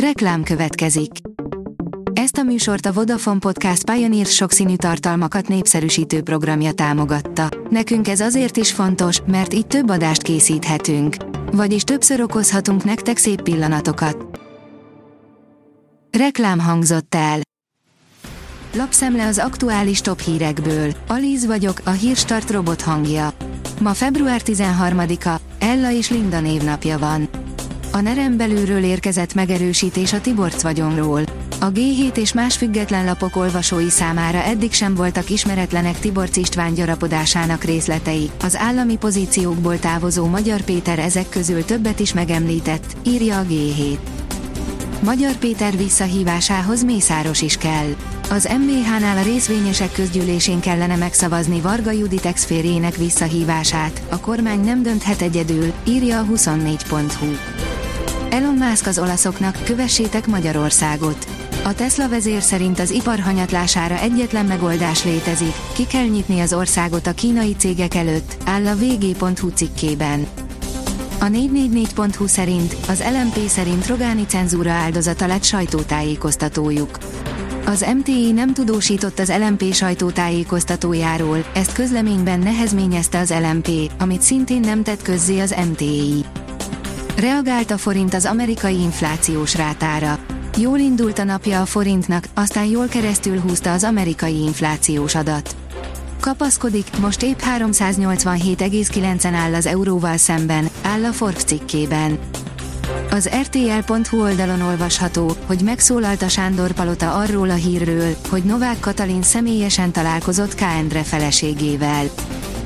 Reklám következik. Ezt a műsort a Vodafone Podcast Pioneer sokszínű tartalmakat népszerűsítő programja támogatta. Nekünk ez azért is fontos, mert így több adást készíthetünk. Vagyis többször okozhatunk nektek szép pillanatokat. Reklám hangzott el. Lapszemle az aktuális top hírekből. Alíz vagyok, a hírstart robot hangja. Ma február 13-a, Ella és Linda névnapja van. A nerem belülről érkezett megerősítés a Tiborc vagyonról. A G7 és más független lapok olvasói számára eddig sem voltak ismeretlenek Tiborc István gyarapodásának részletei. Az állami pozíciókból távozó Magyar Péter ezek közül többet is megemlített, írja a G7. Magyar Péter visszahívásához Mészáros is kell. Az MBH-nál a részvényesek közgyűlésén kellene megszavazni Varga Judit exférjének visszahívását, a kormány nem dönthet egyedül, írja a 24.hu. Elon Musk az olaszoknak, kövessétek Magyarországot. A Tesla vezér szerint az ipar hanyatlására egyetlen megoldás létezik, ki kell nyitni az országot a kínai cégek előtt, áll a vg.hu cikkében. A 444.hu szerint, az LMP szerint Rogáni cenzúra áldozata lett sajtótájékoztatójuk. Az MTI nem tudósított az LMP sajtótájékoztatójáról, ezt közleményben nehezményezte az LMP, amit szintén nem tett közzé az MTI. Reagált a forint az amerikai inflációs rátára. Jól indult a napja a forintnak, aztán jól keresztül húzta az amerikai inflációs adat. Kapaszkodik, most épp 387,9-en áll az euróval szemben, áll a Forbes cikkében. Az RTL.hu oldalon olvasható, hogy megszólalt a Sándor Palota arról a hírről, hogy Novák Katalin személyesen találkozott K. Feleségével.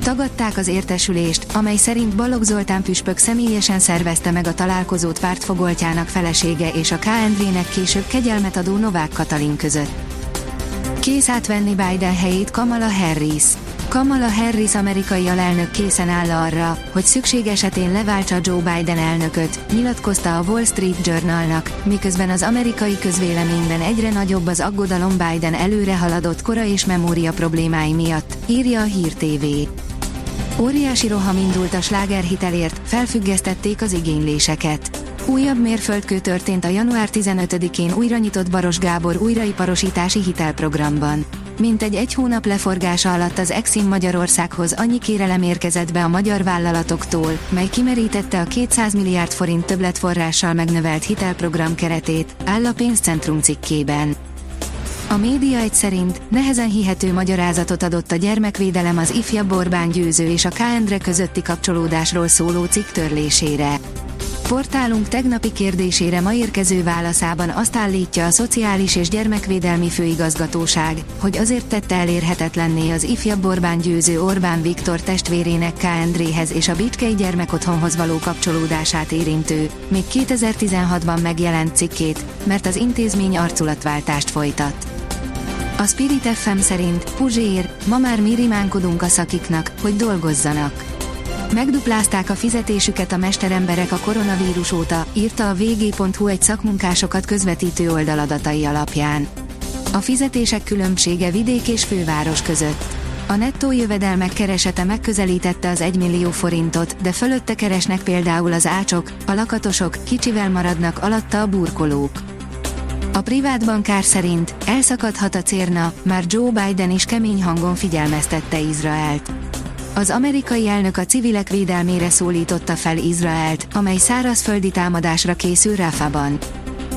Tagadták az értesülést, amely szerint Balogh Zoltán püspök személyesen szervezte meg a találkozót pártfogoltjának felesége és a K. Endrének később kegyelmet adó Novák Katalin között. Kész átvenni Biden helyét Kamala Harris. Kamala Harris amerikai alelnök készen áll arra, hogy szükség esetén leváltsa Joe Biden elnököt, nyilatkozta a Wall Street Journalnak, miközben az amerikai közvéleményben egyre nagyobb az aggodalom Biden előre haladott kora és memória problémái miatt, írja a Hír TV. Óriási roham indult a slágerhitelért, felfüggesztették az igényléseket. Újabb mérföldkő történt a január 15-én újra nyitott Baros Gábor újraiparosítási hitelprogramban. Mintegy egy hónap leforgása alatt az Exim Magyarországhoz annyi kérelem érkezett be a magyar vállalatoktól, mely kimerítette a 200 milliárd forint többletforrással megnövelt hitelprogram keretét, áll a pénzcentrum cikkében. A média egy szerint nehezen hihető magyarázatot adott a gyermekvédelem az ifjabb Orbán győző és a K. közötti kapcsolódásról szóló cikk törlésére. Portálunk tegnapi kérdésére ma érkező válaszában azt állítja a Szociális és Gyermekvédelmi Főigazgatóság, hogy azért tette elérhetetlenné az ifjabb Orbán győző Orbán Viktor testvérének K. Endréhez és a Bicskei gyermekotthonhoz való kapcsolódását érintő, még 2016-ban megjelent cikkét, mert az intézmény arculatváltást folytat. A Spirit FM szerint Puzsér, ma már mi rimánkodunk a szakiknak, hogy dolgozzanak. Megduplázták a fizetésüket a mesteremberek a koronavírus óta, írta a vg.hu egy szakmunkásokat közvetítő oldaladatai alapján. A fizetések különbsége vidék és főváros között. A nettó jövedelmek keresete megközelítette az 1 millió forintot, de fölötte keresnek például az ácsok, a lakatosok, kicsivel maradnak alatta a burkolók. A privát bankár szerint elszakadhat a cérna, már Joe Biden is kemény hangon figyelmeztette Izraelt. Az amerikai elnök a civilek védelmére szólította fel Izraelt, amely szárazföldi támadásra készül Rafaban.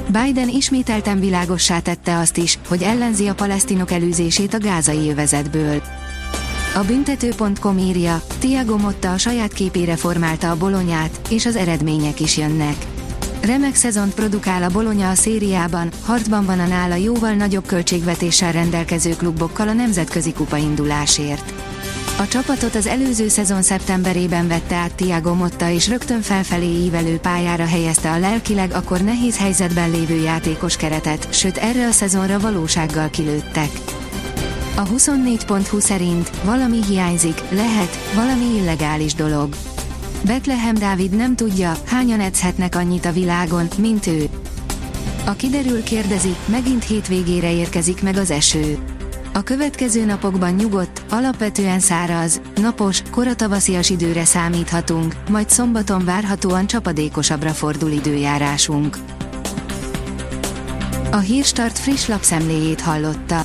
Biden ismételten világossá tette azt is, hogy ellenzi a palesztinok elűzését a gázai övezetből. A büntető.com írja, Tiago Motta a saját képére formálta a bolonyát, és az eredmények is jönnek. Remek szezont produkál a Bolonya a szériában, harcban van a nála jóval nagyobb költségvetéssel rendelkező klubokkal a nemzetközi kupa indulásért. A csapatot az előző szezon szeptemberében vette át Tiago Motta és rögtön felfelé ívelő pályára helyezte a lelkileg akkor nehéz helyzetben lévő játékos keretet, sőt erre a szezonra valósággal kilőttek. A 24.20 szerint valami hiányzik, lehet, valami illegális dolog. Betlehem Dávid nem tudja, hányan edzhetnek annyit a világon, mint ő. A kiderül kérdezi, megint hétvégére érkezik meg az eső. A következő napokban nyugodt, alapvetően száraz, napos, koratavaszias időre számíthatunk, majd szombaton várhatóan csapadékosabbra fordul időjárásunk. A Hírstart friss lapszemléjét hallotta.